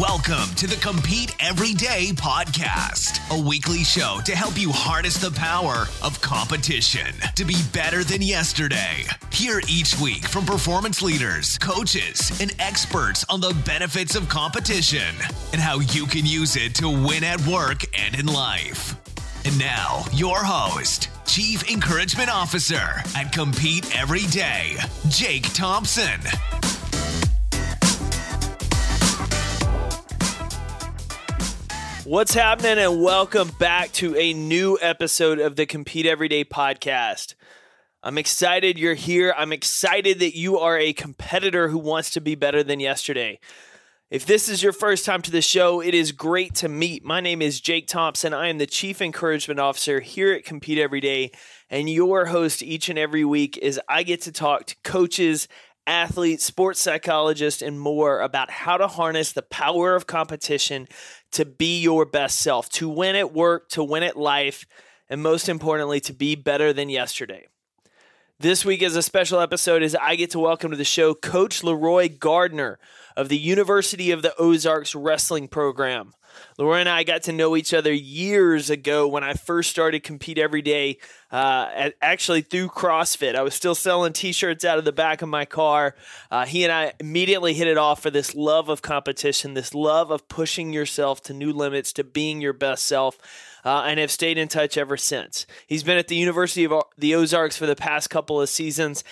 Welcome to the Compete Everyday podcast, a weekly show to help you harness the power of competition to be better than yesterday. Hear each week from performance leaders, coaches, and experts on the benefits of competition and how you can use it to win at work and in life. And now, your host, Chief Encouragement Officer at Compete Every Day, Jake Thompson. What's happening, and welcome back to a new episode of the Compete Everyday podcast. I'm excited you're here. I'm excited that you are a competitor who wants to be better than yesterday. If this is your first time to the show, it is great to meet. My name is Jake Thompson. I am the Chief Encouragement Officer here at Compete Everyday, and your host each and every week is I get to talk to coaches, athletes, sports psychologists, and more about how to harness the power of competition to be your best self, to win at work, to win at life, and most importantly, to be better than yesterday. This week is a special episode as I get to welcome to the show Coach Leroy Gardner of the University of the Ozarks Wrestling Program. Leroy and I got to know each other years ago when I first started compete every day, uh, at, actually through CrossFit. I was still selling T-shirts out of the back of my car. Uh, he and I immediately hit it off for this love of competition, this love of pushing yourself to new limits, to being your best self. Uh, and have stayed in touch ever since. He's been at the University of the Ozarks for the past couple of seasons,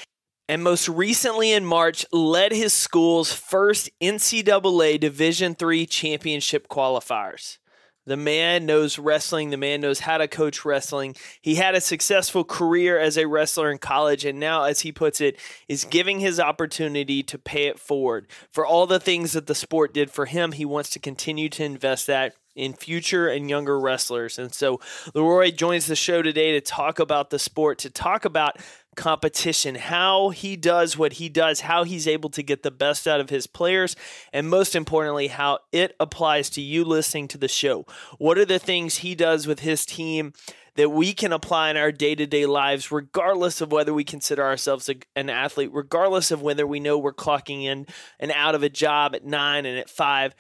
and most recently in March led his school's first NCAA Division III championship qualifiers. The man knows wrestling. The man knows how to coach wrestling. He had a successful career as a wrestler in college, and now, as he puts it, is giving his opportunity to pay it forward. For all the things that the sport did for him, he wants to continue to invest that in future and younger wrestlers. And so Leroy joins the show today to talk about the sport, to talk about competition, how he does what he does, how he's able to get the best out of his players, and most importantly, how it applies to you listening to the show. What are the things he does with his team? That we can apply in our day to day lives, regardless of whether we consider ourselves a, an athlete, regardless of whether we know we're clocking in and out of a job at nine and at five,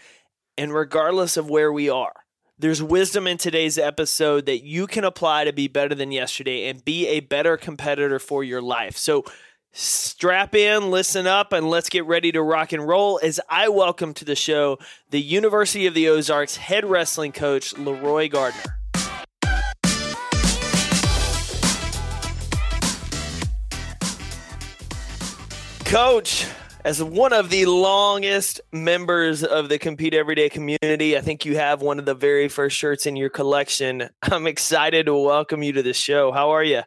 and regardless of where we are. There's wisdom in today's episode that you can apply to be better than yesterday and be a better competitor for your life. So strap in, listen up, and let's get ready to rock and roll as I welcome to the show the University of the Ozarks head wrestling coach, Leroy Gardner. Coach, as one of the longest members of the Compete Everyday community, I think you have one of the very first shirts in your collection. I'm excited to welcome you to the show. How are you?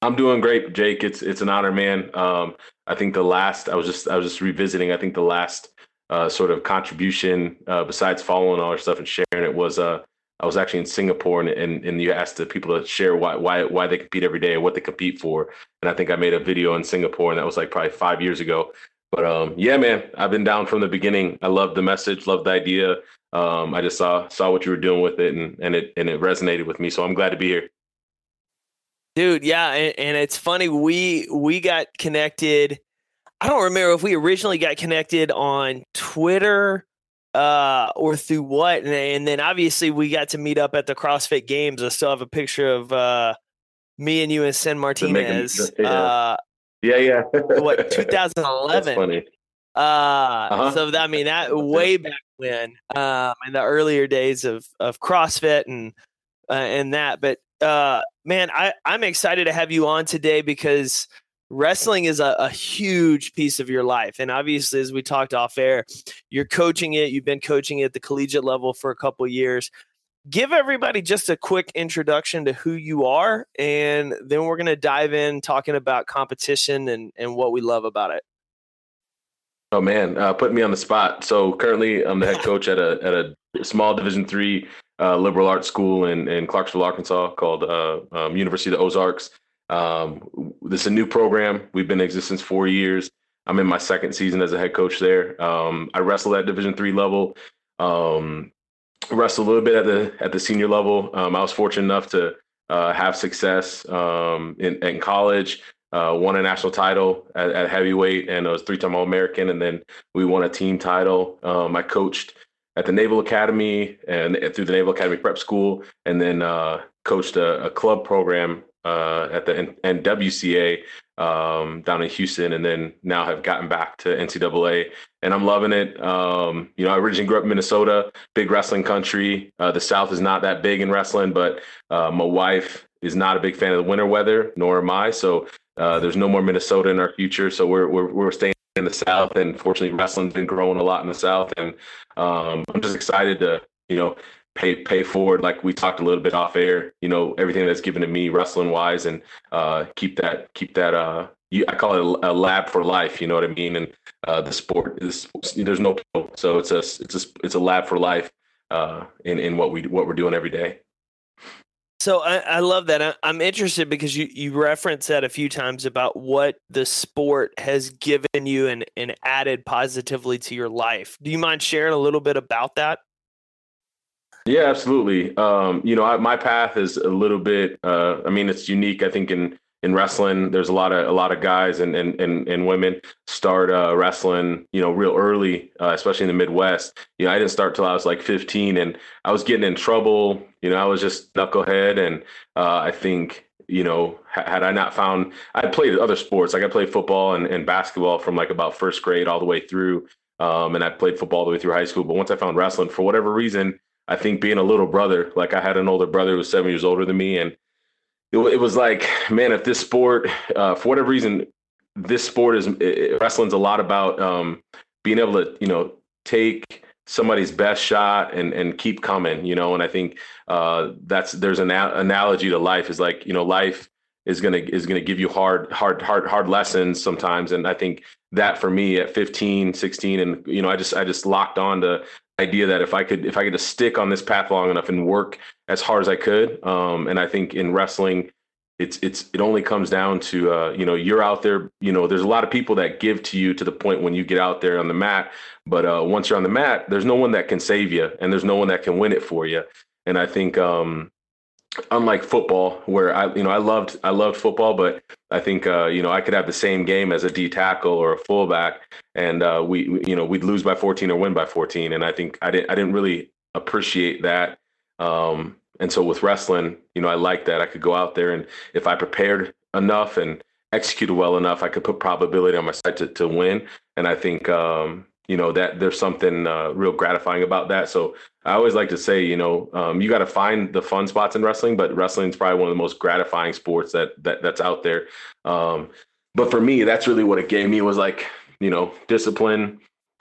I'm doing great, Jake. It's it's an honor, man. Um, I think the last I was just I was just revisiting. I think the last uh, sort of contribution uh, besides following all our stuff and sharing it was uh, I was actually in Singapore and, and, and you asked the people to share why why why they compete every day and what they compete for. And I think I made a video in Singapore and that was like probably five years ago. But um, yeah, man, I've been down from the beginning. I love the message, love the idea. Um, I just saw saw what you were doing with it and, and it and it resonated with me. So I'm glad to be here. Dude, yeah, and, and it's funny we we got connected. I don't remember if we originally got connected on Twitter uh, or through what? And, and, then obviously we got to meet up at the CrossFit Games. I still have a picture of uh, me and you and San Martinez. yeah. Uh, yeah, yeah. what 2011? funny. Uh, uh-huh. so that, I mean that way back when, um, in the earlier days of of CrossFit and uh, and that. But uh, man, I I'm excited to have you on today because wrestling is a, a, huge piece of your life. And obviously, as we talked off air, you're coaching it. You've been coaching it at the collegiate level for a couple years. Give everybody just a quick introduction to who you are, and then we're going to dive in talking about competition and, and what we love about it. Oh man, uh, put me on the spot. So currently, I'm the head coach at a at a small Division three uh, liberal arts school in in Clarksville, Arkansas, called uh, um, University of the Ozarks. Um, this is a new program. We've been in existence four years. I'm in my second season as a head coach there. Um, I wrestle at Division three level. Um, a little bit at the at the senior level. Um, I was fortunate enough to uh, have success um, in, in, college. uh, won a national title at, at heavyweight, and I was three-time All-American. And then we won a team title. Um, I coached at the Naval Academy and through the Naval Academy Prep School, and then uh, coached a, a, club program uh, at the NWCA um, down in Houston, and then now have gotten back to NCAA, and I'm loving it. Um, you know, I originally grew up in Minnesota, big wrestling country. Uh, the South is not that big in wrestling, but uh, my wife is not a big fan of the winter weather, nor am I. So uh, there's no more Minnesota in our future, so we're we're, we're staying in the South, and fortunately, wrestling's been growing a lot in the South, and um, I'm just excited to you know pay pay forward like we talked a little bit off air you know everything that's given to me wrestling wise and uh keep that keep that uh you, I call it a, lab for life you know what I mean and uh the sport is there's no so it's a it's a it's a lab for life uh in in what we what we're doing every day so I, I love that. I'm interested because you, you referenced that a few times about what the sport has given you and, and added positively to your life. Do you mind sharing a little bit about that? Yeah, absolutely. Um, you know, I, my path is a little bit. Uh, I mean, it's unique. I think in in wrestling, there's a lot of a lot of guys and and and, and women start uh, wrestling. You know, real early, uh, especially in the Midwest. You know, I didn't start till I was like 15, and I was getting in trouble. You know, I was just knucklehead, and uh, I think you know, had I not found, I played other sports. Like I played football and, and basketball from like about first grade all the way through. Um, and I played football all the way through high school. But once I found wrestling, for whatever reason, I think being a little brother, like I had an older brother who was seven years older than me, and it, it was like, man, if this sport, uh, for whatever reason, this sport is it, wrestling's a lot about um, being able to, you know, take somebody's best shot and and keep coming, you know. And I think uh, that's there's an analogy to life is like, you know, life is gonna is gonna give you hard hard hard hard lessons sometimes, and I think that for me at 15 16 and you know i just i just locked on to idea that if I could if I could just stick on this path long enough and work as hard as I could, um, and I think in wrestling, it's it's it only comes down to uh, you know you're out there. You know, there's a lot of people that give to you to the point when you get out there on the mat, but uh, once you're on the mat, there's no one that can save you, and there's no one that can win it for you. And I think um, unlike football where I you know I loved I loved football but I think uh, you know I could have the same game as a D tackle or a fullback and uh, we, we, you know we'd lose by 14 or win by 14 and I think I didn't I didn't really appreciate that um, and so with wrestling you know I like that. I could go out there and if I prepared enough and executed well enough I could put probability on my side to, to win and I think um, you know that there's something uh, real gratifying about that. So I always like to say, you know, um, you got to find the fun spots in wrestling, but wrestling is probably one of the most gratifying sports that that that's out there. Um, but for me, that's really what it gave me was like, you know, discipline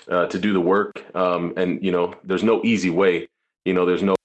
uh, to do the work. Um, and you know, there's no easy way. You know, there's no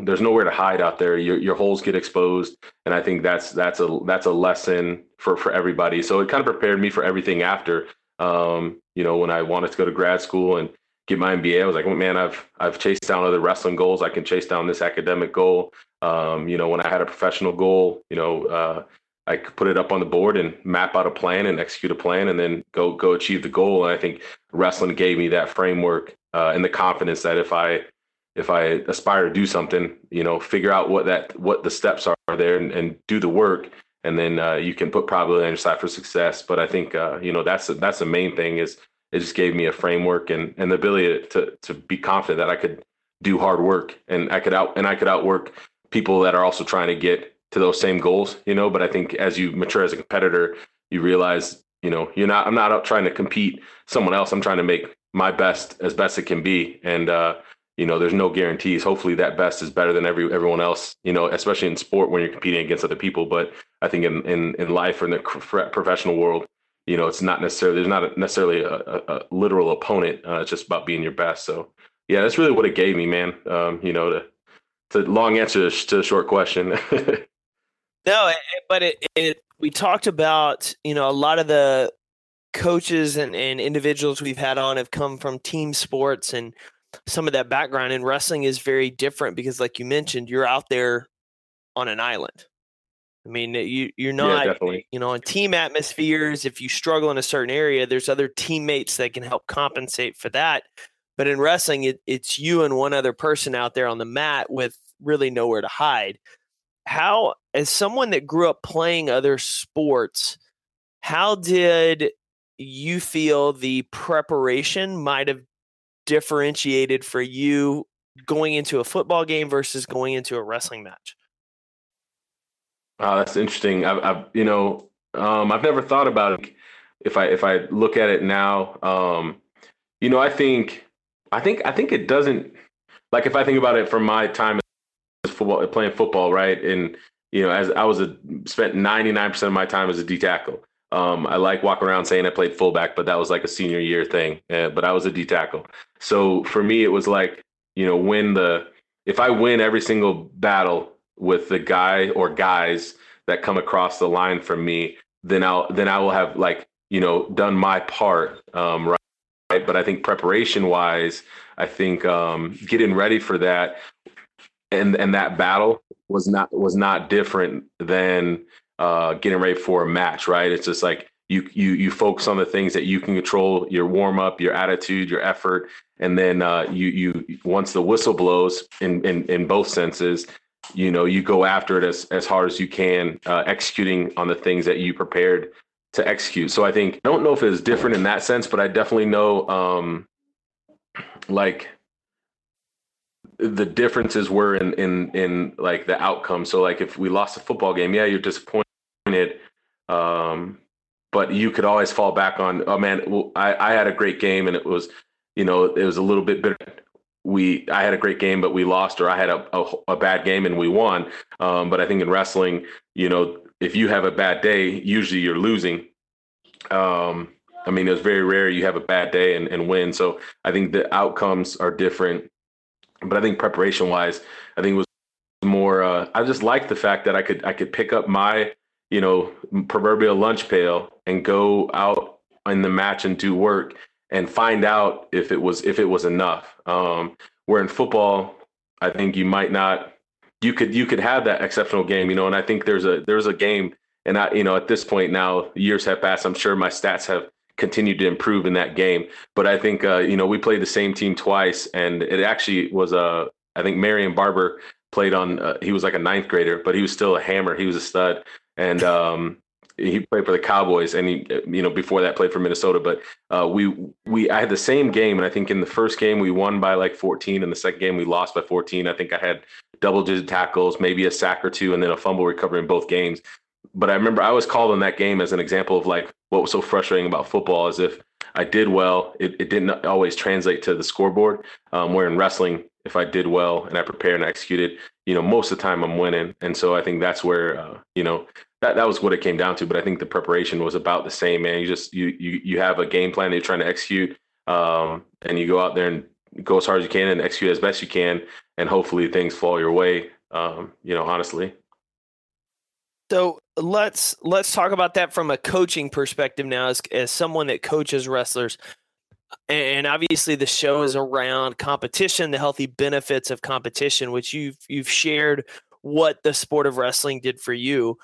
there's nowhere to hide out there. Your your holes get exposed, and I think that's that's a that's a lesson for for everybody. So it kind of prepared me for everything after. Um, you know, when I wanted to go to grad school and get my MBA, I was like, well, man, I've I've chased down other wrestling goals. I can chase down this academic goal. Um, you know, when I had a professional goal, you know, uh, I could put it up on the board and map out a plan and execute a plan, and then go go achieve the goal. And I think wrestling gave me that framework uh, and the confidence that if I if I aspire to do something, you know, figure out what that what the steps are there and, and do the work and then uh, you can put probability on your side for success. But I think uh, you know that's that's the main thing is it just gave me a framework and and the ability to to be confident that I could do hard work and I could out and I could outwork people that are also trying to get to those same goals. You know, but I think as you mature as a competitor, you realize you know you're not I'm not out trying to compete someone else. I'm trying to make my best as best it can be and. uh you know, there's no guarantees. Hopefully, that best is better than every everyone else. You know, especially in sport when you're competing against other people. But I think in in, in life or in the professional world, you know, it's not necessarily there's not necessarily a, a, a literal opponent. Uh, it's just about being your best. So, yeah, that's really what it gave me, man. Um, you know, to to long answer to the short question. no, but it, it we talked about you know a lot of the coaches and, and individuals we've had on have come from team sports and some of that background and wrestling is very different because like you mentioned you're out there on an island. I mean you you're not yeah, you know in team atmospheres if you struggle in a certain area there's other teammates that can help compensate for that. But in wrestling it, it's you and one other person out there on the mat with really nowhere to hide. How as someone that grew up playing other sports How did you feel the preparation might have differentiated for you going into a football game versus going into a wrestling match? Oh, that's interesting. I've, I've you know, um, I've never thought about it. If I if I look at it now, um, you know, I think, I think, I think it doesn't. Like if I think about it from my time as football, playing football, right, and you know, as I was a spent ninety nine percent of my time as a D tackle. Um, I like walking around saying I played fullback, but that was like a senior year thing. Uh, but I was a D tackle. So for me, it was like, you know, win the, if I win every single battle with the guy or guys that come across the line from me, then I'll, then I will have like, you know, done my part. Um, right. right. But I think preparation wise, I think um, getting ready for that and, and that battle was not, was not different than, uh, getting ready for a match, right? It's just like you you you focus on the things that you can control, your warm up, your attitude, your effort, and then uh, you you once the whistle blows in in in both senses, you know you go after it as as hard as you can, uh, executing on the things that you prepared to execute. So I think I don't know if it's different in that sense, but I definitely know um, like the differences were in in in like the outcome. So like if we lost a football game, yeah, you're disappointed um, but you could always fall back on, oh man, well, I, I had a great game and it was, you know, it was a little bit bitter. We, I had a great game, but we lost, or I had a, a, a bad game and we won. Um, but I think in wrestling, you know, if you have a bad day, usually you're losing. Um, I mean, it's very rare you have a bad day and, and win. So I think the outcomes are different. But I think preparation wise, I think it was more. Uh, I just liked the fact that I could I could pick up my you know, proverbial lunch pail and go out in the match and do work and find out if it was if it was enough. Um, where in football, I think you might not. You could you could have that exceptional game, you know, and I think there's a there's a game, and I you know at this point now years have passed. I'm sure my stats have continued to improve in that game, but I think uh, you know we played the same team twice, and it actually was a uh, I think Marion Barber played on. Uh, he was like a ninth grader, but he was still a hammer. He was a stud and um, he played for the Cowboys, and he, you know, before that played for Minnesota. But uh, we we I had the same game, and I think in the first game we won by like 14, and the second game we lost by 14. I think I had double digit tackles, maybe a sack or two, and then a fumble recovery in both games. But I remember I was called on that game as an example of like what was so frustrating about football is if I did well, it, it didn't always translate to the scoreboard. Um, where in wrestling, if I did well and I prepared and I executed, you know, most of the time I'm winning. And so I think that's where, uh, you know, that, that was what it came down to. But I think the preparation was about the same, man. You just, you, you, you have a game plan that you're trying to execute um, and you go out there and go as hard as you can and execute as best you can. And hopefully things fall your way, um, you know, honestly. So let's let's talk about that from a coaching perspective now as, as someone that coaches wrestlers and obviously the show is around competition, the healthy benefits of competition, which you've you've shared what the sport of wrestling did for you.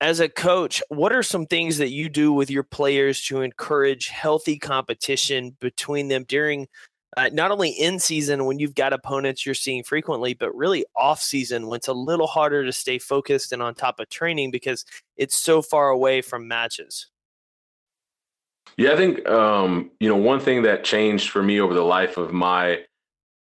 As a coach, what are some things that you do with your players to encourage healthy competition between them during uh, not only in season when you've got opponents you're seeing frequently, but really off season when it's a little harder to stay focused and on top of training because it's so far away from matches? Yeah, I think um, you know one thing that changed for me over the life of my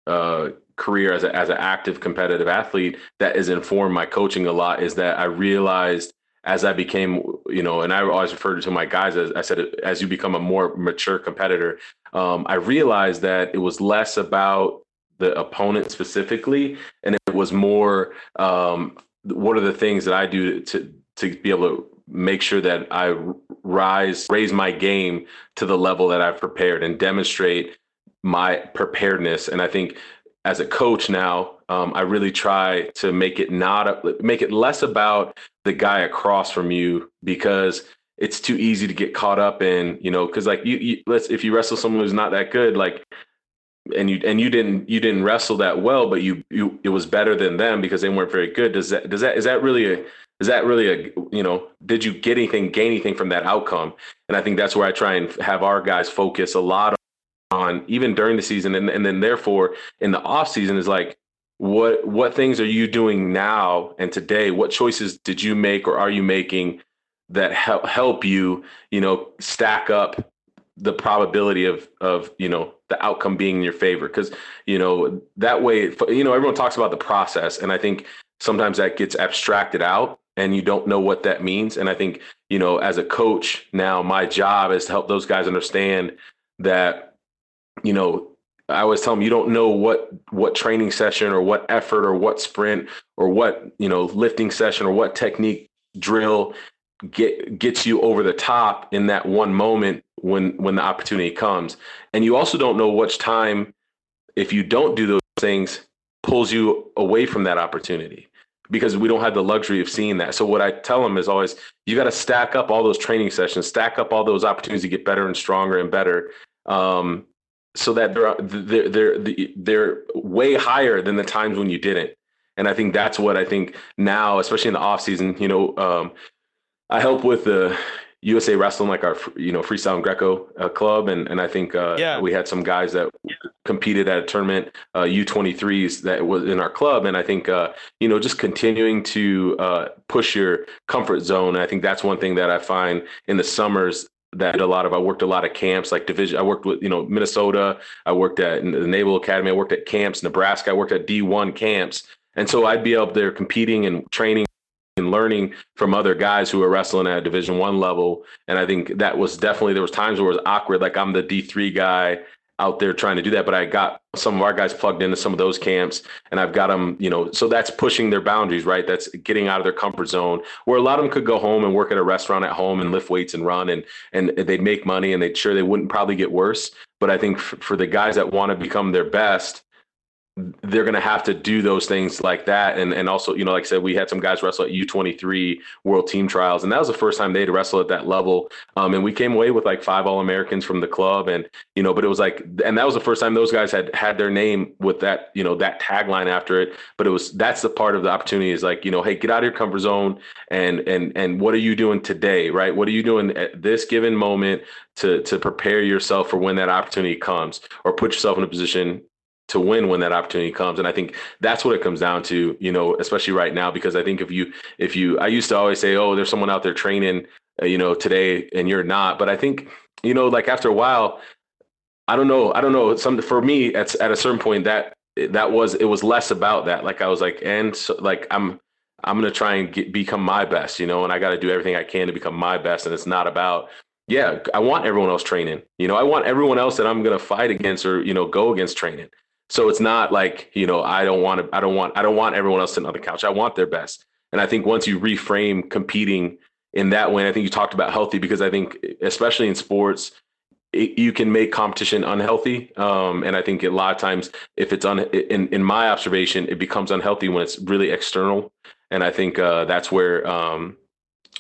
uh, career as a, as an active competitive athlete that has informed my coaching a lot is that I realized as I became, you know, and I always referred to my guys as I said, as you become a more mature competitor, um, I realized that it was less about the opponent specifically, and it was more um, what are the things that I do to to be able to make sure that I rise, raise my game to the level that I've prepared and demonstrate my preparedness. And I think as a coach now, um, I really try to make it not make it less about the guy across from you because it's too easy to get caught up in, you know, because like you, you, let's if you wrestle someone who's not that good, like and you and you didn't you didn't wrestle that well, but you you it was better than them because they weren't very good. Does that does that is that really a is that really a you know did you get anything gain anything from that outcome? And i think that's where i try and have our guys focus a lot on even during the season and, and then therefore in the off season is like what what things are you doing now and today? What choices did you make or are you making that help help you, you know, stack up the probability of of you know the outcome being in your favor? Because you know that way you know everyone talks about the process and i think sometimes that gets abstracted out and you don't know what that means. And i think you know as a coach now my job is to help those guys understand that you know i always tell them you don't know what what training session or what effort or what sprint or what you know lifting session or what technique drill get gets you over the top in that one moment when when the opportunity comes. And you also don't know which time if you don't do those things pulls you away from that opportunity because we don't have the luxury of seeing that. So what i tell them is always you got to stack up all those training sessions stack up all those opportunities to get better and stronger and better um, so that they're, they're they're they're way higher than the times when you didn't. And i think that's what i think now especially in the off season you know um, I help with the USA Wrestling, like our you know freestyle and Greco uh, club, and and I think uh, yeah. we had some guys that competed at a tournament uh, U23s that was in our club, and I think uh, you know just continuing to uh, push your comfort zone. I think that's one thing that I find in the summers that a lot of I worked a lot of camps like division. I worked with you know Minnesota. I worked at the Naval Academy. I worked at camps Nebraska. I worked at D1 camps, and so I'd be up there competing and training and learning from other guys who are wrestling at division one level. And i think that was definitely there was times where it was awkward like i'm the d3 guy out there trying to do that but i got some of our guys plugged into some of those camps and i've got them you know so that's pushing their boundaries right? That's getting out of their comfort zone where a lot of them could go home and work at a restaurant at home and lift weights and run and and they'd make money and they'd sure they wouldn't probably get worse. But i think for the guys that want to become their best they're going to have to do those things like that. And and also, you know, like I said, we had some guys wrestle at U23 World Team Trials, and that was the first time they'd wrestle at that level. Um, and we came away with like five All Americans from the club, and you know, but it was like, and that was the first time those guys had had their name with that, you know, that tagline after it. But it was that's the part of the opportunity is like, you know, hey, get out of your comfort zone, and and and what are you doing today, right? What are you doing at this given moment to to prepare yourself for when that opportunity comes, or put yourself in a position to win when that opportunity comes. And i think that's what it comes down to you know especially right now because i think if you if you i used to always say oh there's someone out there training uh, you know today and you're not. But i think you know like after a while i don't know i don't know some for me at, at a certain point that that was it was less about that. Like i was like and so, like i'm i'm gonna try and get, become my best you know and i got to do everything i can to become my best and it's not about yeah i want everyone else training. You know i want everyone else that i'm gonna fight against or you know go against training so it's not like, you know, I don't want to, I don't want, I don't want everyone else sitting on the couch. I want their best. And I think once you reframe competing in that way, I think you talked about healthy because I think, especially in sports, it, you can make competition unhealthy. Um, and I think a lot of times, if it's un, in, in my observation, it becomes unhealthy when it's really external. And I think uh, that's where, um,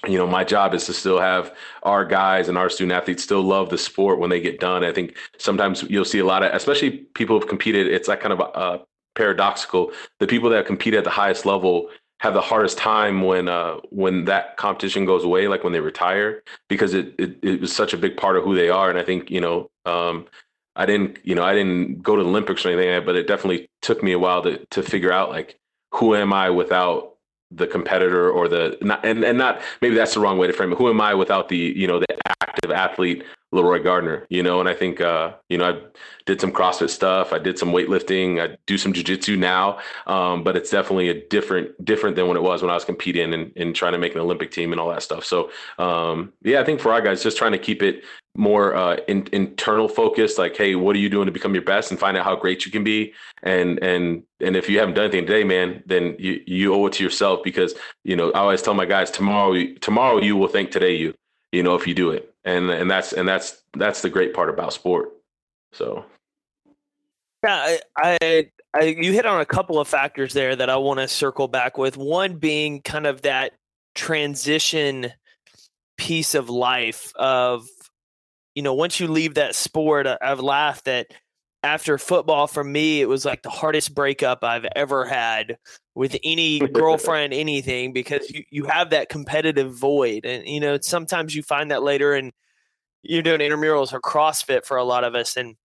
you know, my job is to still have our guys and our student athletes still love the sport when they get done. I think sometimes you'll see a lot of, especially people who've competed, it's like kind of paradoxical. The people that compete at the highest level have the hardest time when uh, when that competition goes away, like when they retire, because it, it, it was such a big part of who they are. And I think you know, um, I didn't you know I didn't go to the Olympics or anything, but it definitely took me a while to to figure out like who am I without the competitor or the not and, and not maybe that's the wrong way to frame it. Who am I without the you know the active athlete Leroy Gardner? You know, and I think uh, you know I did some CrossFit stuff. I did some weightlifting. I do some jujitsu now, um, but it's definitely a different different than when it was when I was competing and, and trying to make an Olympic team and all that stuff. So um, yeah, I think for our guys, just trying to keep it more uh, in, internal focused like hey what are you doing to become your best and find out how great you can be? And and and if you haven't done anything today man then you you owe it to yourself because you know i always tell my guys tomorrow tomorrow you will thank today you you know if you do it. And and that's and that's that's the great part about sport. So. Yeah i, I, I you hit on a couple of factors there that i want to circle back with. One being kind of that transition piece of life of you know, once you leave that sport, I, I've laughed that after football for me, it was like the hardest breakup I've ever had with any girlfriend, anything, because you, you have that competitive void. And, you know, sometimes you find that later and you're doing intramurals or CrossFit for a lot of us. And,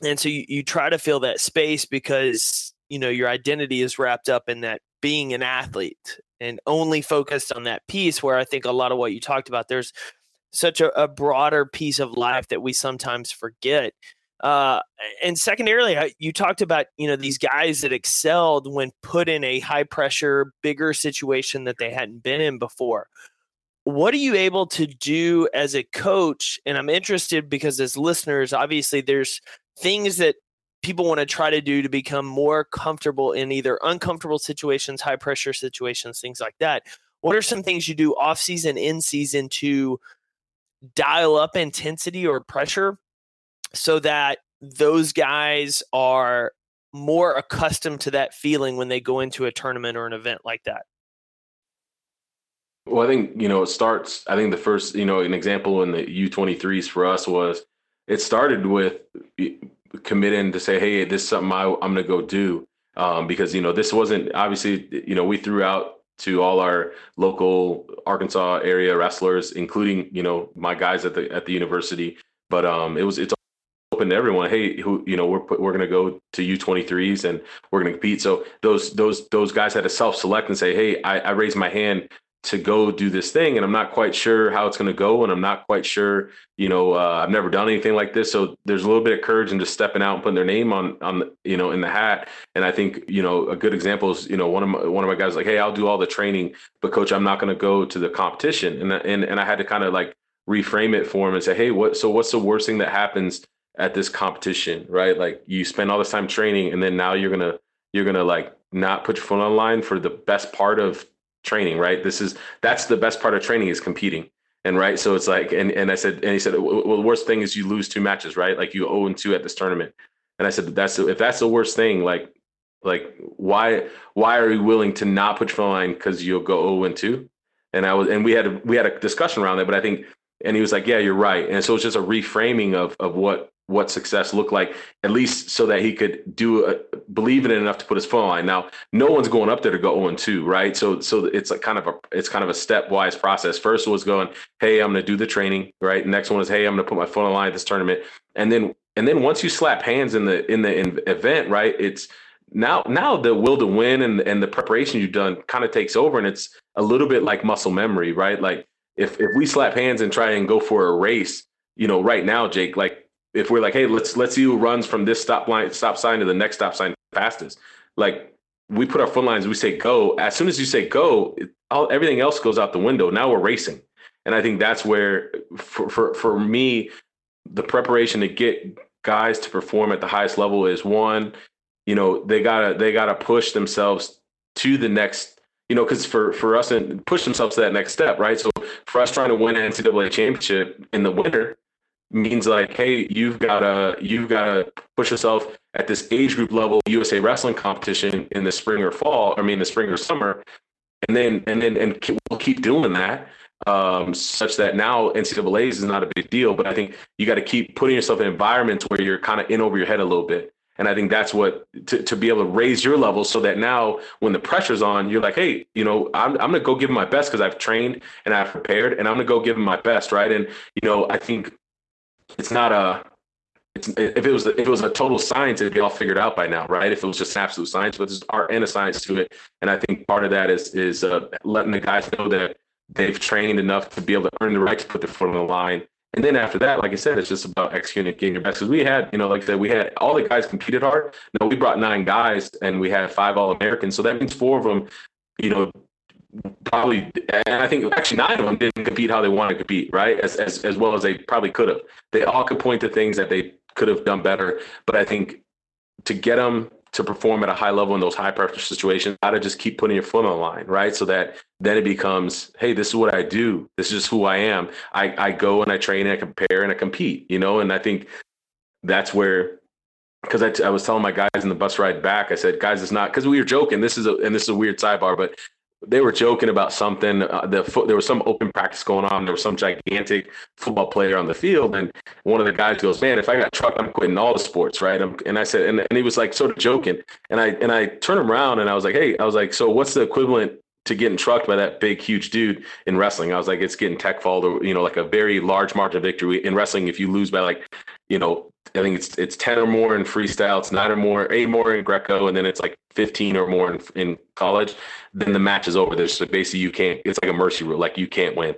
and so you, you try to fill that space because, you know, your identity is wrapped up in that being an athlete. and only focused on that piece where I think a lot of what you talked about, there's such a, a broader piece of life that we sometimes forget. Uh, and secondarily, you talked about you know these guys that excelled when put in a high pressure, bigger situation that they hadn't been in before. What are you able to do as a coach? And I'm interested because as listeners, obviously, there's things that people want to try to do to become more comfortable in either uncomfortable situations, high pressure situations, things like that. What are some things you do off season, in season to dial up intensity or pressure so that those guys are more accustomed to that feeling when they go into a tournament or an event like that? Well, I think, you know, it starts, I think the first, you know, an example in the U23s for us was it started with committing to say, hey, this is something I, am going to go do. Um, because, you know, this wasn't obviously, you know, we threw out to all our local Arkansas area wrestlers, including, you know, my guys at the, at the university. But um, it was, it's open to everyone. Hey, who, you know, we're, we're to go to U23s and we're to compete. So those, those, those guys had to self-select and say, hey, I, I raised my hand to go do this thing and i'm not quite sure how it's going to go and i'm not quite sure you know uh, i've never done anything like this. So there's a little bit of courage in just stepping out and putting their name on on the, you know in the hat. And i think you know a good example is you know one of my one of my guys like hey i'll do all the training but coach i'm not going to go to the competition. And and and i had to kind of like reframe it for him and say hey what so what's the worst thing that happens at this competition right? Like you spend all this time training and then now you're going to you're going to like not put your foot on the line for the best part of training, right? This is that's the best part of training is competing. And right, so it's like, and and I said, and he said, well, the worst thing is you lose two matches, right? Like you owe and two at this tournament. And I said, that's if that's the worst thing, like, like why why are you willing to not put your line because you'll go zero and two? And I was, and we had a, we had a discussion around that, but I think, and he was like, yeah, you're right. And so it's just a reframing of of what what success looked like, at least so that he could do a, believe in it enough to put his on line. Now, no one's going up there to go 0 2, right? So so it's like kind of a it's kind of a stepwise process. First was going, hey, I'm gonna do the training, right? Next one is, hey, I'm gonna put my on line at this tournament. And then and then once you slap hands in the in the in event, right? It's now now the will to win and and the preparation you've done kind of takes over and it's a little bit like muscle memory, right? Like if if we slap hands and try and go for a race, you know, right now, Jake, like if we're like, hey, let's let's see who runs from this stop line stop sign to the next stop sign fastest. Like we put our foot lines, we say go. As soon as you say go, it, all, everything else goes out the window. Now we're racing, and I think that's where, for for for me, the preparation to get guys to perform at the highest level is one. You know, they gotta they gotta push themselves to the next you know, because for for us and push themselves to that next step, right? So for us trying to win an NCAA championship in the winter, means like, hey, you've gotta you've gotta push yourself at this age group level USA wrestling competition in the spring or fall. I mean, the spring or summer, and then and then and we'll keep doing that. Um, such that now NCAA's is not a big deal, but I think you got to keep putting yourself in environments where you're kind of in over your head a little bit. And I think that's what to, to be able to raise your level so that now when the pressure's on, you're like, hey, you know, I'm, I'm to go give my best because I've trained and I've prepared and I'm to go give my best. Right. And, you know, I think it's not a it's, if it was if it was a total science, it'd be all figured out by now, right? If it was just absolute science, but there's art and a science to it, and I think part of that is is uh, letting the guys know that they've trained enough to be able to earn the right to put their foot on the line. And then after that, like I said, it's just about executing, getting your best. Because we had, you know, like I said, we had all the guys competed hard. No, we brought nine guys, and we had five All Americans. So that means four of them, you know, probably, and I think actually nine of them didn't compete how they wanted to compete, right? As as as well as they probably could have. They all could point to things that they could have done better, but I think to get them to perform at a high level in those high pressure situations, got to just keep putting your foot on the line, right? So that then it becomes, hey, this is what I do. This is who I am. I, I go and I train and I compare and I compete, you know. And I think that's where because I, I was telling my guys in the bus ride back, I said, guys, it's not because we were joking. This is a and this is a weird sidebar, but they were joking about something. Uh, the fo- there was some open practice going on. There was some gigantic football player on the field, and one of the guys goes, "Man, if I got trucked, I'm quitting all the sports, right?" I'm, and I said, and, and he was like sort of joking, and I and I turned him around and I was like, "Hey, I was like, so what's the equivalent to getting trucked by that big, huge dude in wrestling?" I was like, "It's getting tech fault, or you know, like a very large margin of victory in wrestling. If you lose by like you know, I think it's it's ten or more in freestyle, it's nine or more, eight more in Greco, and then it's like fifteen or more in, in college. Then the match is over. There's basically you can't. It's like a mercy rule, like you can't win.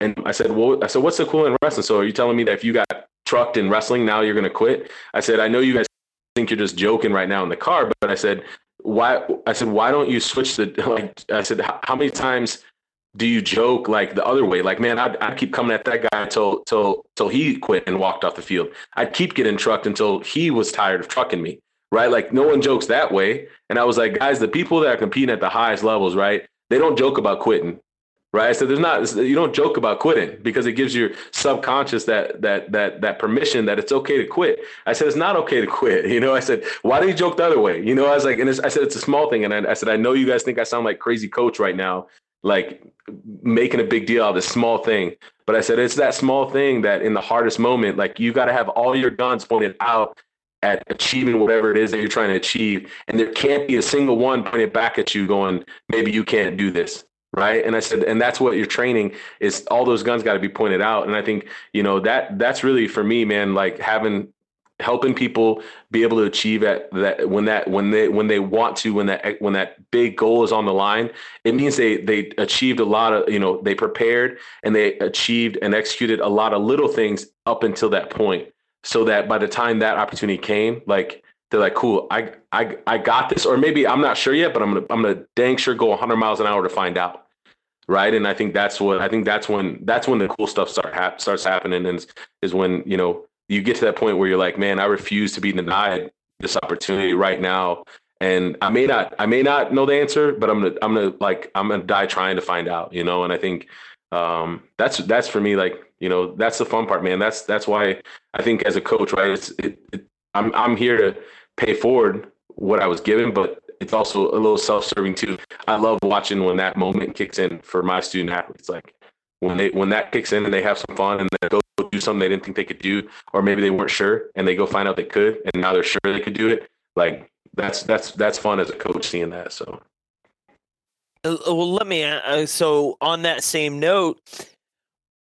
And I said, well, I said, what's the cool in wrestling? So are you telling me that if you got trucked in wrestling, now you're going to quit? I said, I know you guys think you're just joking right now in the car, but I said, why? I said, why don't you switch the like? I said, how many times do you joke like the other way? Like, man, I'd, I'd keep coming at that guy until till till he quit and walked off the field. I'd keep getting trucked until he was tired of trucking me, right? Like, no one jokes that way. And I was like, guys, the people that are competing at the highest levels, right? They don't joke about quitting, right? So there's not you don't joke about quitting because it gives your subconscious that that that that permission that it's okay to quit. I said it's not okay to quit. You know, I said why do you joke the other way? You know, I was like, and I said it's a small thing, and I, I said I know you guys think I sound like crazy coach right now, like making a big deal out of this small thing. But I said it's that small thing that in the hardest moment, like you got to have all your guns pointed out at achieving whatever it is that you're trying to achieve. And there can't be a single one pointed back at you going, maybe you can't do this. Right. And I said, and that's what you're training is all those guns got to be pointed out. And I think, you know, that that's really for me, man, like having helping people be able to achieve at that when that when they when they want to when that when that big goal is on the line it means they they achieved a lot of you know they prepared and they achieved and executed a lot of little things up until that point. So that by the time that opportunity came like they're like cool i i i got this. Or maybe i'm not sure yet but i'm gonna i'm gonna dang sure go 100 miles an hour to find out. Right? And i think that's what i think that's when that's when the cool stuff start starts happening and is, is when you know you get to that point where you're like, man, I refuse to be denied this opportunity right now. And I may not, I may not know the answer, but I'm gonna, I'm gonna like, I'm gonna die trying to find out, you know. And I think um, that's that's for me, like, you know, that's the fun part, man. That's that's why I think as a coach, right? It's, it, it, I'm I'm here to pay forward what I was given, but it's also a little self-serving too. I love watching when that moment kicks in for my student athletes, like when they when that kicks in and they have some fun and they go do something they didn't think they could do, or maybe they weren't sure and they go find out they could, and now they're sure they could do it. Like that's that's that's fun as a coach seeing that. So, uh, well, let me. Uh, so on that same note,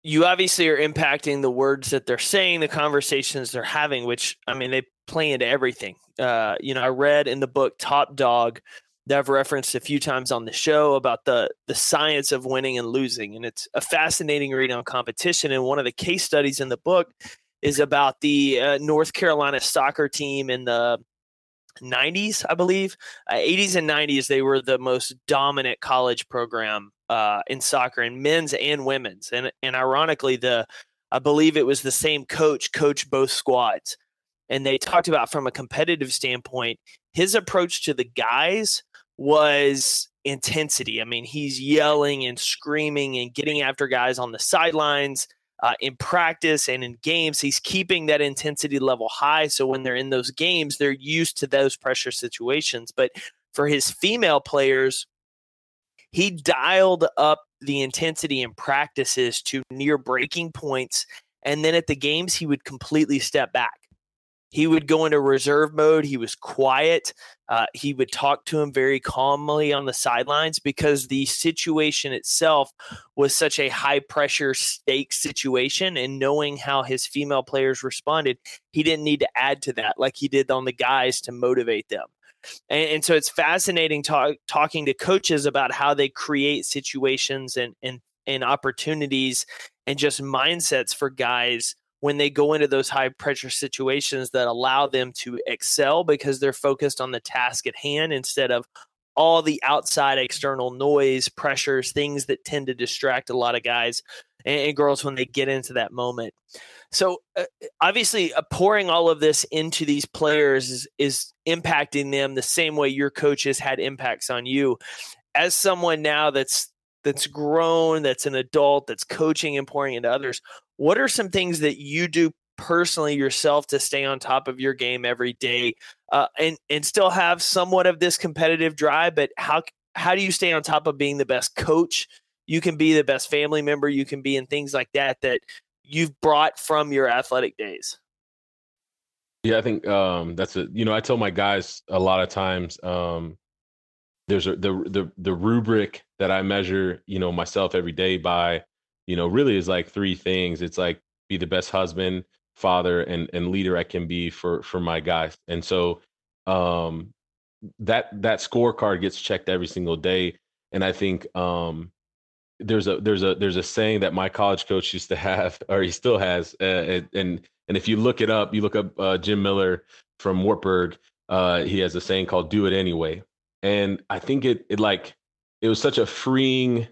you obviously are impacting the words that they're saying, the conversations they're having, which I mean they play into everything. Uh, you know, I read in the book Top Dog that I've referenced a few times on the show about the the science of winning and losing, and it's a fascinating read on competition. And one of the case studies in the book is about the uh, North Carolina soccer team in the 90s, I believe, uh, 80s and 90s. They were the most dominant college program uh, in soccer, in men's and women's. And and ironically, the I believe it was the same coach coached both squads. And they talked about from a competitive standpoint, his approach to the guys was intensity. I mean, he's yelling and screaming and getting after guys on the sidelines. Uh, in practice and in games, he's keeping that intensity level high. So when they're in those games, they're used to those pressure situations. But for his female players, he dialed up the intensity in practices to near breaking points. And then at the games, he would completely step back. He would go into reserve mode. He was quiet. Uh, he would talk to him very calmly on the sidelines because the situation itself was such a high pressure stakes situation. And knowing how his female players responded, he didn't need to add to that like he did on the guys to motivate them. And, and so it's fascinating talk, talking to coaches about how they create situations and, and, and opportunities and just mindsets for guys when they go into those high pressure situations that allow them to excel because they're focused on the task at hand instead of all the outside external noise, pressures, things that tend to distract a lot of guys and, girls when they get into that moment. So uh, obviously, uh, pouring all of this into these players is, is impacting them the same way your coaches had impacts on you. As someone now that's that's grown, that's an adult, that's coaching and pouring into others, what are some things that you do personally yourself to stay on top of your game every day uh, and and still have somewhat of this competitive drive but how how do you stay on top of being the best coach? You can be the best family member you can be and things like that that you've brought from your athletic days. Yeah i think um, that's a you know i tell my guys a lot of times um, there's a the the the rubric that I measure, you know, myself every day by, you know, really is like three things. It's like be the best husband, father and and leader I can be for for my guys. And so um that that scorecard gets checked every single day and I think um there's a there's a there's a saying that my college coach used to have or he still has uh, and and if you look it up you look up uh, Jim Miller from Wartburg uh, he has a saying called do it anyway and I think it it like it was such a freeing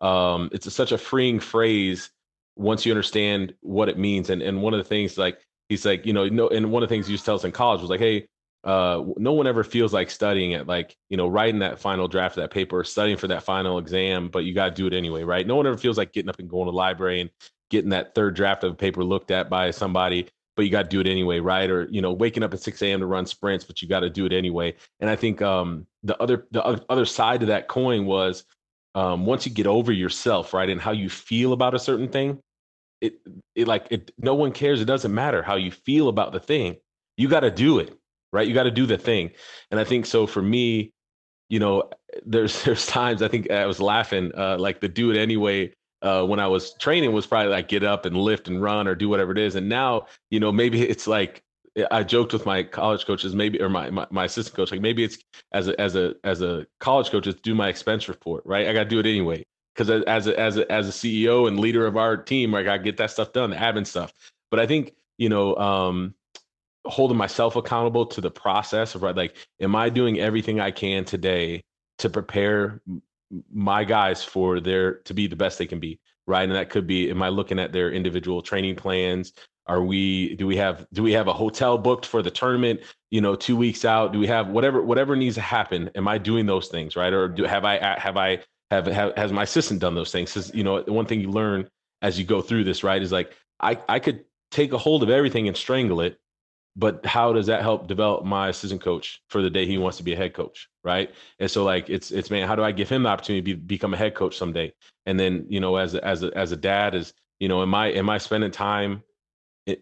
um it's a, such a freeing phrase once you understand what it means and and one of the things like he's like you know no and one of the things he used to tell us in college was like hey uh, no one ever feels like studying it, like you know, writing that final draft of that paper, studying for that final exam, but you got to do it anyway, right? No one ever feels like getting up and going to the library and getting that third draft of a paper looked at by somebody, but you got to do it anyway, right? Or you know, waking up at 6 a.m. to run sprints, but you got to do it anyway. And I think um, the other the other side of that coin was um, once you get over yourself, right, and how you feel about a certain thing, it it like it. No one cares. It doesn't matter how you feel about the thing. You got to do it right? You got to do the thing. And I think so for me, you know, there's there's times I think I was laughing, uh, like the do it anyway. Uh, when I was training was probably like get up and lift and run or do whatever it is. And now, you know, maybe it's like I joked with my college coaches, maybe or my, my, my assistant coach, like maybe it's as a as a as a college coach, it's do my expense report, right? I got to do it anyway because as a as a as a CEO and leader of our team, I got to get that stuff done, the admin stuff. But I think you know, um, holding myself accountable to the process of right like am i doing everything i can today to prepare my guys for their to be the best they can be right and that could be am i looking at their individual training plans are we do we have do we have a hotel booked for the tournament you know 2 weeks out? Do we have whatever whatever needs to happen? Am i doing those things right? Or do have i have i have, have has my assistant done those things? Because you know one thing you learn as you go through this right is like i i could take a hold of everything and strangle it but how does that help develop my assistant coach for the day he wants to be a head coach right? And so like it's it's man how do i give him the opportunity to be, become a head coach someday? And then you know as a, as a, as a dad is you know am i am i spending time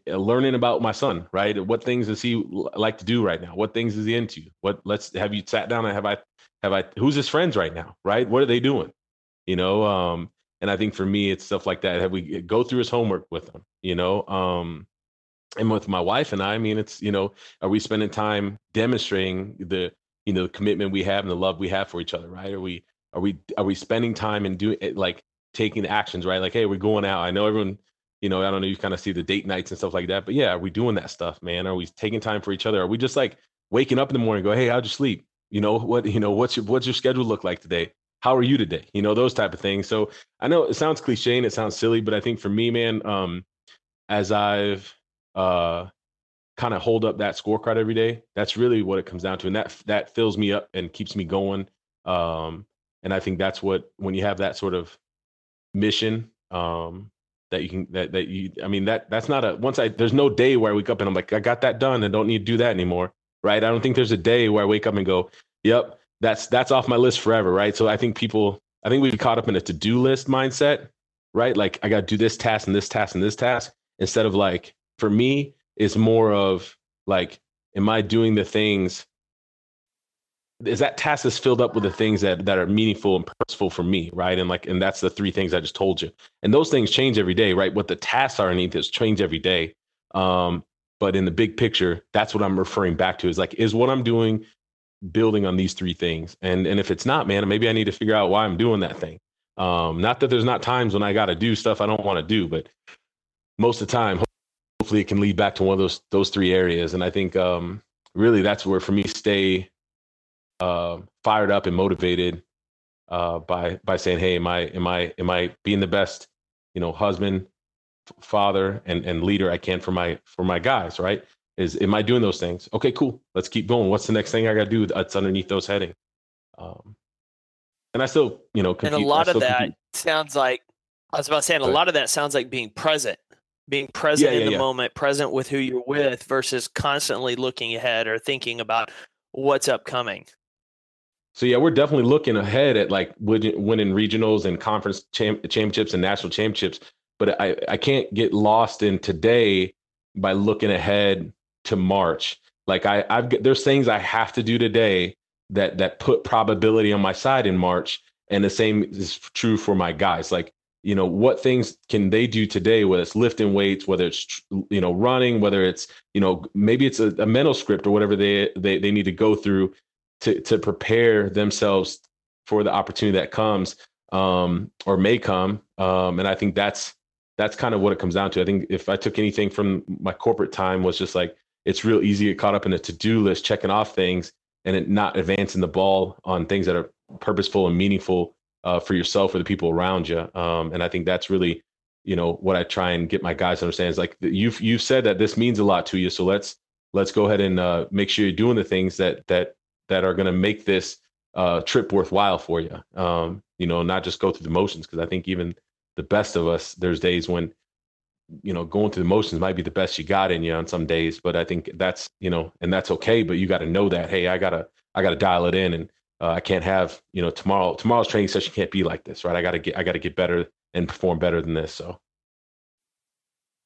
learning about my son right? What things does he like to do right now? What things is he into? What let's have you sat down and have i have i who's his friends right now right? What are they doing? You know um and i think for me it's stuff like that. Have we go through his homework with him you know? Um and with my wife and I, I mean, it's you know, are we spending time demonstrating the you know the commitment we have and the love we have for each other, right? Are we are we are we spending time and doing it like taking actions, right? Like, hey, we're going out. I know everyone, you know, I don't know, you kind of see the date nights and stuff like that, but yeah, are we doing that stuff, man? Are we taking time for each other? Are we just like waking up in the morning, go, hey, how'd you sleep? You know what? You know what's your what's your schedule look like today? How are you today? You know those type of things. So I know it sounds cliche and it sounds silly, but I think for me, man, um, as I've uh, kind of hold up that scorecard every day. That's really what it comes down to, and that that fills me up and keeps me going. Um, and I think that's what when you have that sort of mission um, that you can that that you I mean that that's not a once I there's no day where I wake up and I'm like I got that done and don't need to do that anymore, right? I don't think there's a day where I wake up and go, yep, that's that's off my list forever, right? So I think people I think we have caught up in a to-do list mindset, right? Like I got to do this task and this task and this task instead of like for me, it's more of like, am I doing the things? Is that task is filled up with the things that that are meaningful and purposeful for me, right? And like, and that's the three things I just told you. And those things change every day, right? What the tasks are underneath is change every day. Um, but in the big picture, that's what I'm referring back to. Is like, is what I'm doing building on these three things? And and if it's not, man, maybe I need to figure out why I'm doing that thing. Um, not that there's not times when I got to do stuff I don't want to do, but most of the time, hopefully it can lead back to one of those those three areas. And I think um, really that's where for me stay uh, fired up and motivated uh, by by saying, hey, am I am I am I being the best you know husband, f- father, and and leader I can for my for my guys, right? Is am I doing those things? Okay, cool. Let's keep going. What's the next thing I got to do that's underneath those heading? Um, and I still, you know, and a lot of that sounds like I was about saying a lot of that sounds like being present being present yeah, yeah, in the yeah. moment, present with who you're with versus constantly looking ahead or thinking about what's upcoming. So yeah, we're definitely looking ahead at like winning regionals and conference champ- championships and national championships. But I, I can't get lost in today by looking ahead to March. Like I, I've there's things I have to do today that that put probability on my side in March, and the same is true for my guys. Like you know what things can they do today whether it's lifting weights whether it's you know running whether it's you know maybe it's a, a mental script or whatever they, they they need to go through to to prepare themselves for the opportunity that comes um, or may come um, and i think that's that's kind of what it comes down to i think if i took anything from my corporate time was just like it's real easy to get caught up in a to-do list checking off things and it not advancing the ball on things that are purposeful and meaningful uh, for yourself or the people around you. Um, and I think that's really, you know, what I try and get my guys to understand is like you've you've said that this means a lot to you. So let's let's go ahead and uh, make sure you're doing the things that that that are going to make this uh, trip worthwhile for you. Um, you know, not just go through the motions because I think even the best of us, there's days when you know going through the motions might be the best you got in you on some days but i think that's you know and that's okay but you got to know that hey i gotta i gotta dial it in and uh, I can't have you know tomorrow tomorrow's training session can't be like this, right? I got to get I got to get better and perform better than this. So.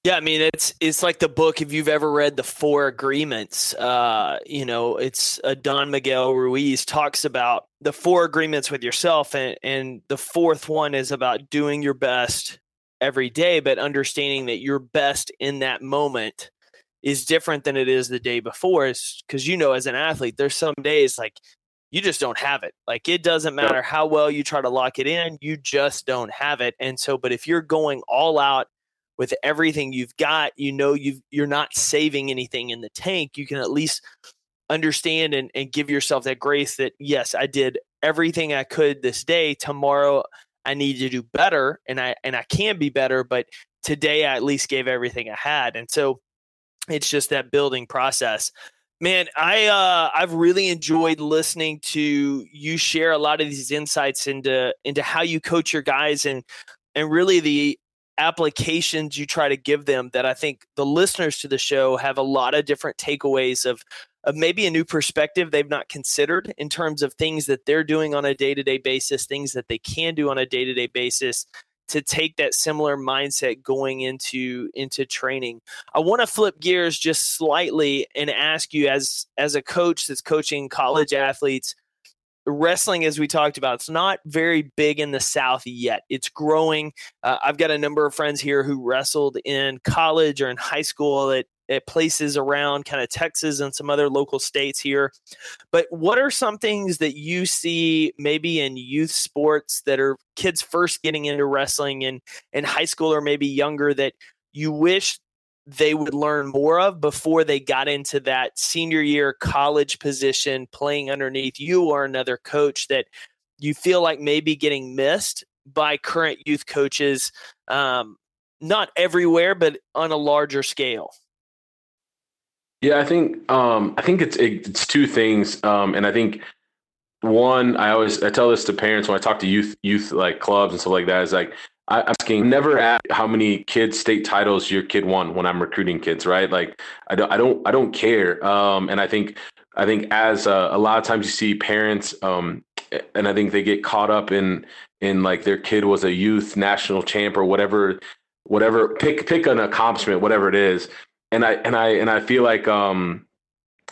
Yeah, I mean it's it's like the book if you've ever read the Four Agreements. Uh, you know, it's uh, Don Miguel Ruiz talks about the four agreements with yourself, and and the fourth one is about doing your best every day, but understanding that your best in that moment is different than it is the day before. Is because you know, as an athlete, there's some days like you just don't have it. Like it doesn't matter how well you try to lock it in, you just don't have it. And so, but if you're going all out with everything you've got, you know you you're not saving anything in the tank. You can at least understand and, and give yourself that grace that yes, I did everything I could this day. Tomorrow I need to do better and I and I can be better, but today I at least gave everything I had. And so it's just that building process. Man, I uh, I've really enjoyed listening to you share a lot of these insights into into how you coach your guys and and really the applications you try to give them that I think the listeners to the show have a lot of different takeaways of of maybe a new perspective they've not considered in terms of things that they're doing on a day-to-day basis, things that they can do on a day-to-day basis to take that similar mindset going into into training. I want to flip gears just slightly and ask you as as a coach that's coaching college athletes wrestling as we talked about it's not very big in the south yet it's growing uh, i've got a number of friends here who wrestled in college or in high school at at places around kind of Texas and some other local states here. But what are some things that you see maybe in youth sports that are kids first getting into wrestling in, in high school or maybe younger that you wish they would learn more of before they got into that senior year college position playing underneath you or another coach that you feel like maybe getting missed by current youth coaches um, not everywhere but on a larger scale? Yeah, I think um, I think it's it's two things, um, and I think one I always I tell this to parents when I talk to youth youth like clubs and stuff like that is like I, am asking never ask how many kids state titles your kid won when I'm recruiting kids, right? Like I don't I don't I don't care, um, and I think I think as uh, a lot of times you see parents, um, and I think they get caught up in in like their kid was a youth national champ or whatever whatever pick pick an accomplishment whatever it is and I and I and I feel like um,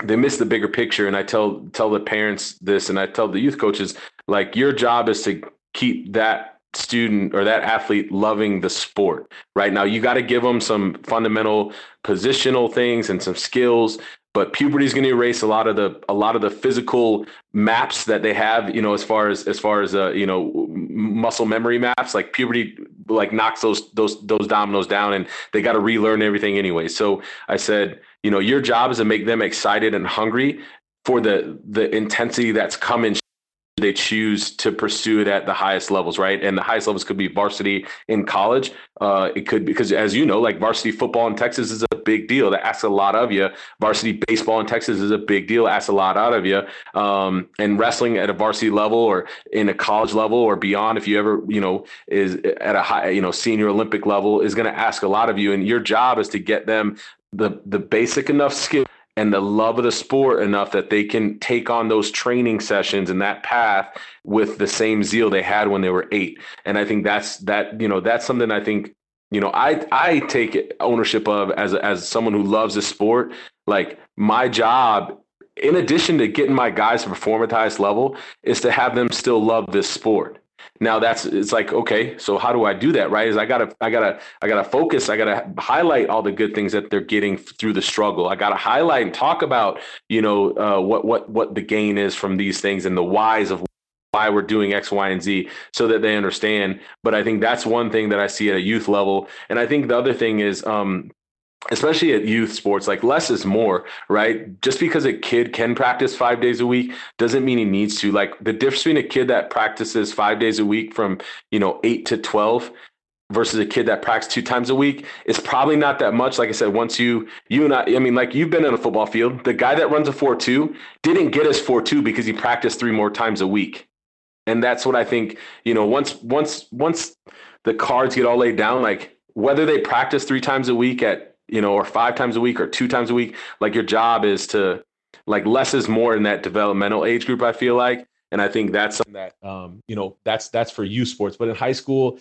they miss the bigger picture. And I tell tell the parents this, and I tell the youth coaches like your job is to keep that student or that athlete loving the sport right? Now you got to give them some fundamental positional things and some skills but puberty is going to erase a lot of the a lot of the physical maps that they have you know as far as as far as uh, you know muscle memory maps like puberty like knocks those those those dominoes down and they got to relearn everything anyway. So i said you know your job is to make them excited and hungry for the the intensity that's coming they choose to pursue it at the highest levels, right? And the highest levels could be varsity in college. Uh, it could because, as you know, like varsity football in Texas is a big deal. That asks a lot of you. Varsity baseball in Texas is a big deal. Asks a lot out of you. Um, and wrestling at a varsity level or in a college level or beyond, if you ever, you know, is at a high, you know, senior Olympic level, is going to ask a lot of you. And your job is to get them the the basic enough skill and the love of the sport enough that they can take on those training sessions and that path with the same zeal they had when they were eight. And I think that's that, you know, that's something I think, you know, I I take ownership of as as someone who loves the sport. Like my job, in addition to getting my guys to perform at the highest level, is to have them still love this sport now that's it's like okay so how do i do that right is i gotta i gotta i gotta focus i gotta highlight all the good things that they're getting through the struggle i gotta highlight and talk about you know uh, what what what the gain is from these things and the whys of why we're doing X, Y, and Z so that they understand. But I think that's one thing that I see at a youth level. And I think the other thing is um, especially at youth sports, like less is more, right? Just because a kid can practice five days a week doesn't mean he needs to. Like the difference between a kid that practices five days a week from, you know, eight to 12 versus a kid that practices two times a week is probably not that much. Like I said, once you, you and I, I mean, like you've been in a football field, the guy that runs a 4 2 didn't get his 4 2 because he practiced three more times a week. And that's what I think, you know, once, once, once the cards get all laid down, like whether they practice three times a week at you know, or five times a week or two times a week. Like your job is to like less is more in that developmental age group. I feel like, and I think that's something that um, you know that's that's for youth sports. But in high school,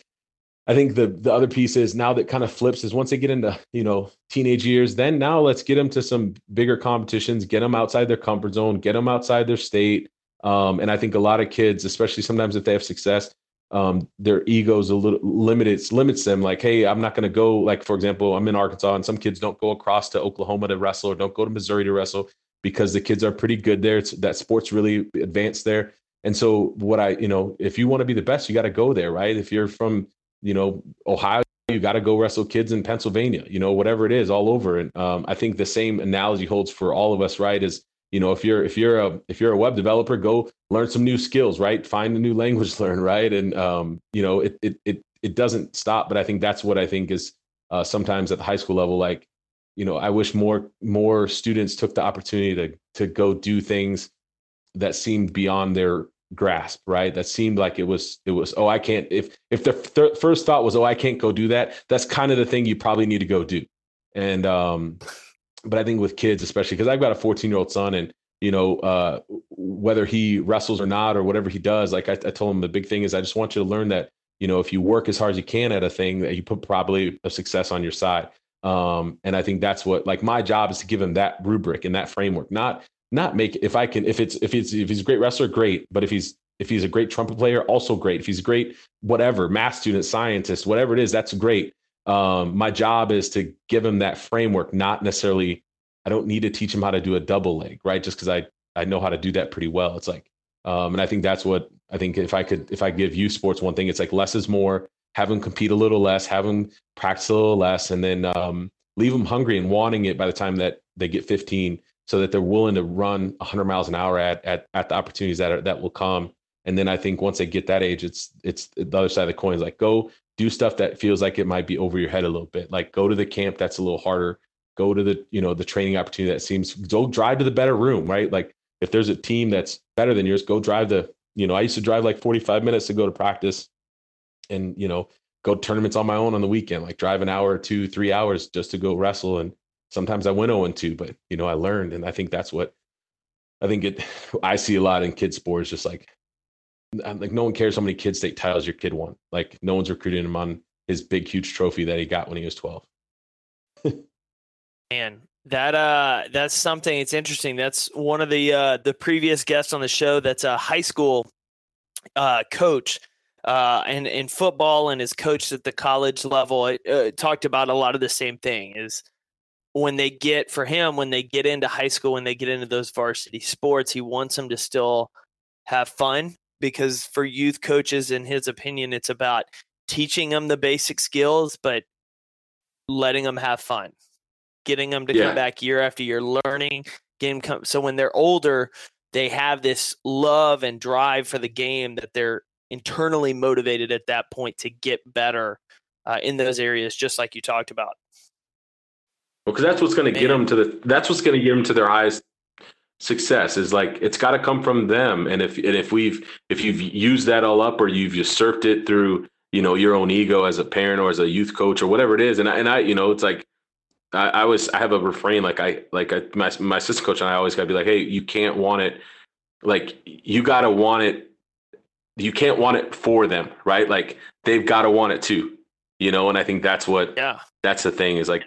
I think the the other piece is now that kind of flips is once they get into you know teenage years, then now let's get them to some bigger competitions, get them outside their comfort zone, get them outside their state. Um, and I think a lot of kids, especially sometimes if they have success, um, their egos a little limited limits them like hey i'm not going to go like for example i'm in arkansas and some kids don't go across to oklahoma to wrestle or don't go to missouri to wrestle because the kids are pretty good there. It's that sports really advanced there. And so what i you know if you want to be the best you got to go there right? If you're from you know ohio you got to go wrestle kids in pennsylvania you know whatever it is all over. And um, i think the same analogy holds for all of us right is you know if you're if you're a if you're a web developer go learn some new skills right? Find a new language learn right? And um, you know it, it it it doesn't stop but i think that's what i think is uh, sometimes at the high school level like you know i wish more more students took the opportunity to to go do things that seemed beyond their grasp right? That seemed like it was it was oh i can't if if the th- first thought was oh i can't go do that that's kind of the thing you probably need to go do. And um but I think with kids, especially because I've got a 14 year old son, and you know, uh, whether he wrestles or not, or whatever he does, like I, I told him, the big thing is I just want you to learn that you know if you work as hard as you can at a thing, that you put probably a success on your side. Um, and I think that's what like my job is to give him that rubric and that framework, not not make if I can if it's if it's if he's a great wrestler, great, but if he's if he's a great trumpet player, also great. If he's great whatever math student, scientist, whatever it is, that's great um, my job is to give him that framework, not necessarily, I don't need to teach him how to do a double leg, right? Just because I, I know how to do that pretty well. It's like, um, and I think that's what I think if I could, if I give you sports one thing, it's like less is more, have them compete a little less, have them practice a little less, and then um, leave them hungry and wanting it by the time that they get 15 so that they're willing to run 100 miles an hour at, at, at the opportunities that are, that will come. And then I think once they get that age, it's it's the other side of the coin is like go do stuff that feels like it might be over your head a little bit. Like go to the camp that's a little harder. Go to the, you know, the training opportunity that seems go drive to the better room, right? Like if there's a team that's better than yours, go drive the, you know, I used to drive like 45 minutes to go to practice and, you know, go tournaments on my own on the weekend, like drive an hour, two, three hours just to go wrestle. And sometimes I went 0 2, but you know, I learned. And I think that's what I think it I see a lot in kids sports, just like like no one cares how many kids state titles your kid won. Like no one's recruiting him on his big huge trophy that he got when he was 12. Man, that uh that's something it's interesting. That's one of the uh the previous guests on the show that's a high school uh coach uh and in football and is coached at the college level. uh, talked about a lot of the same thing is when they get for him when they get into high school when they get into those varsity sports he wants them to still have fun because for youth coaches, in his opinion, it's about teaching them the basic skills, but letting them have fun, getting them to yeah. come back year after year, learning game. Come, so when they're older, they have this love and drive for the game that they're internally motivated at that point to get better uh, in those areas, just like you talked about. Well, because that's what's going to get them to the. That's what's going to get them to their highest success is like it's got to come from them. And if and if we've if you've used that all up or you've usurped it through you know your own ego as a parent or as a youth coach or whatever it is. And I, and I you know it's like I, I was I have a refrain like I like I, my my assistant coach and I always got to be like hey you can't want it like you got to want it you can't want it for them right? Like they've got to want it too you know? And I think that's what yeah. that's the thing is like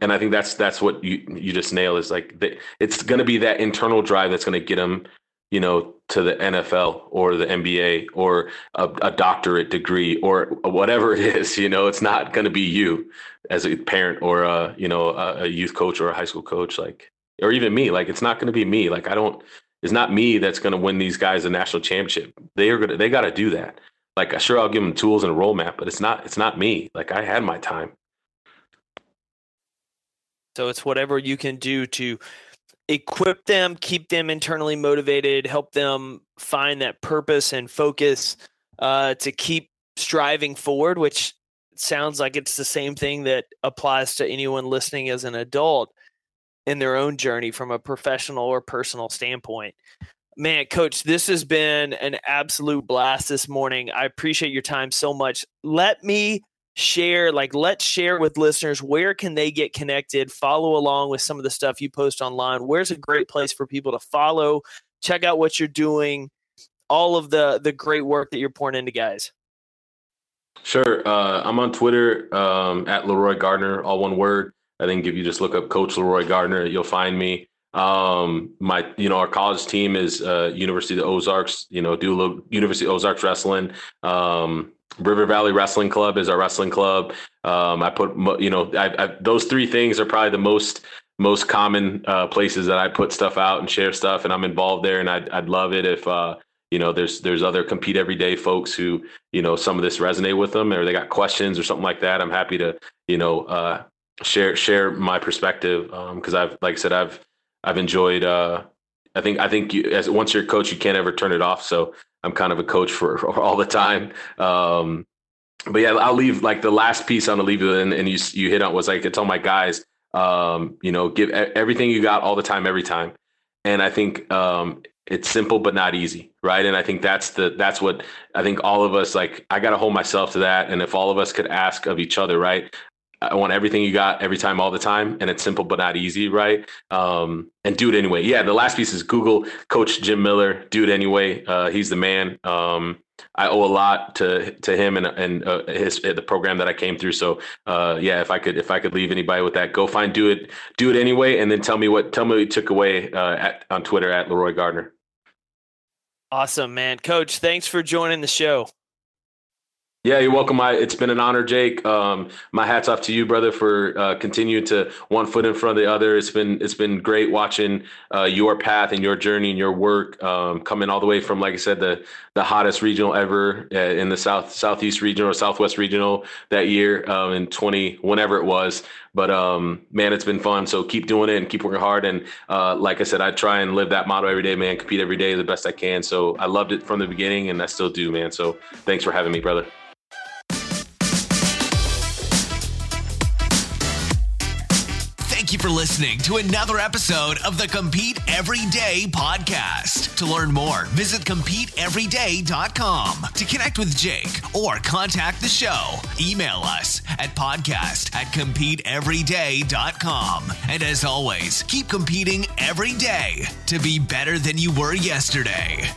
and I think that's that's what you you just nail is like the, it's going to be that internal drive that's going to get them you know, to the NFL or the NBA or a, a doctorate degree or whatever it is. You know, it's not going to be you as a parent or a you know a, a youth coach or a high school coach, like or even me. Like it's not going to be me. Like I don't. It's not me that's going to win these guys a national championship. They are going to. They got to do that. Like sure, I'll give them tools and a roll map, but it's not. It's not me. Like I had my time. So it's whatever you can do to equip them, keep them internally motivated, help them find that purpose and focus uh, to keep striving forward, which sounds like it's the same thing that applies to anyone listening as an adult in their own journey from a professional or personal standpoint. Man, coach, this has been an absolute blast this morning. I appreciate your time so much. Let me share like let's share with listeners where can they get connected follow along with some of the stuff you post online. Where's a great place for people to follow? Check out what you're doing all of the the great work that you're pouring into guys. Sure uh, i'm on twitter um, at leroy gardner all one word. I think if you just look up coach leroy gardner you'll find me. Um, my you know our college team is uh, university of the ozarks you know do a little university of ozarks wrestling. Um, River Valley Wrestling Club is our wrestling club. Um, I put, you know, I, I, those three things are probably the most most common uh, places that I put stuff out and share stuff, and I'm involved there. And I'd I'd love it if uh, you know there's there's other compete every day folks who you know some of this resonate with them, or they got questions or something like that. I'm happy to you know uh, share share my perspective because um, I've like I said I've I've enjoyed. Uh, I think I think you, as once you're a coach, you can't ever turn it off. So I'm kind of a coach for, for all the time. Um, but yeah, I'll leave like the last piece on the leave and, and you you hit on was like I tell my guys, um, you know, give everything you got all the time, every time. And I think um, it's simple but not easy, right? And I think that's the that's what I think all of us like. I got to hold myself to that. And if all of us could ask of each other, right? I want everything you got every time, all the time, and it's simple but not easy, right? Um, and do it anyway. Yeah, the last piece is Google Coach Jim Miller. Do it anyway. Uh, he's the man. Um, I owe a lot to to him and and uh, his the program that I came through. So uh, yeah, if I could if I could leave anybody with that, go find do it do it anyway, and then tell me what tell me what you took away uh, at on Twitter at Leroy Gardner. Awesome, man, Coach. Thanks for joining the show. Yeah, you're welcome. I, it's been an honor, Jake. Um, my hats off to you, brother, for uh, continuing to one foot in front of the other. It's been it's been great watching uh, your path and your journey and your work um, coming all the way from, like I said, the the hottest regional ever uh, in the south southeast regional or southwest regional that year um, in 20 whenever it was. But um, man, it's been fun. So keep doing it and keep working hard. And uh, like I said, I try and live that motto every day, man. Compete every day the best I can. So I loved it from the beginning, and I still do, man. So thanks for having me, brother. You for listening to another episode of the Compete Everyday podcast. To learn more, visit CompeteEveryday.com. To connect with Jake or contact the show, email us at podcast at CompeteEveryday.com. And as always, keep competing every day to be better than you were yesterday.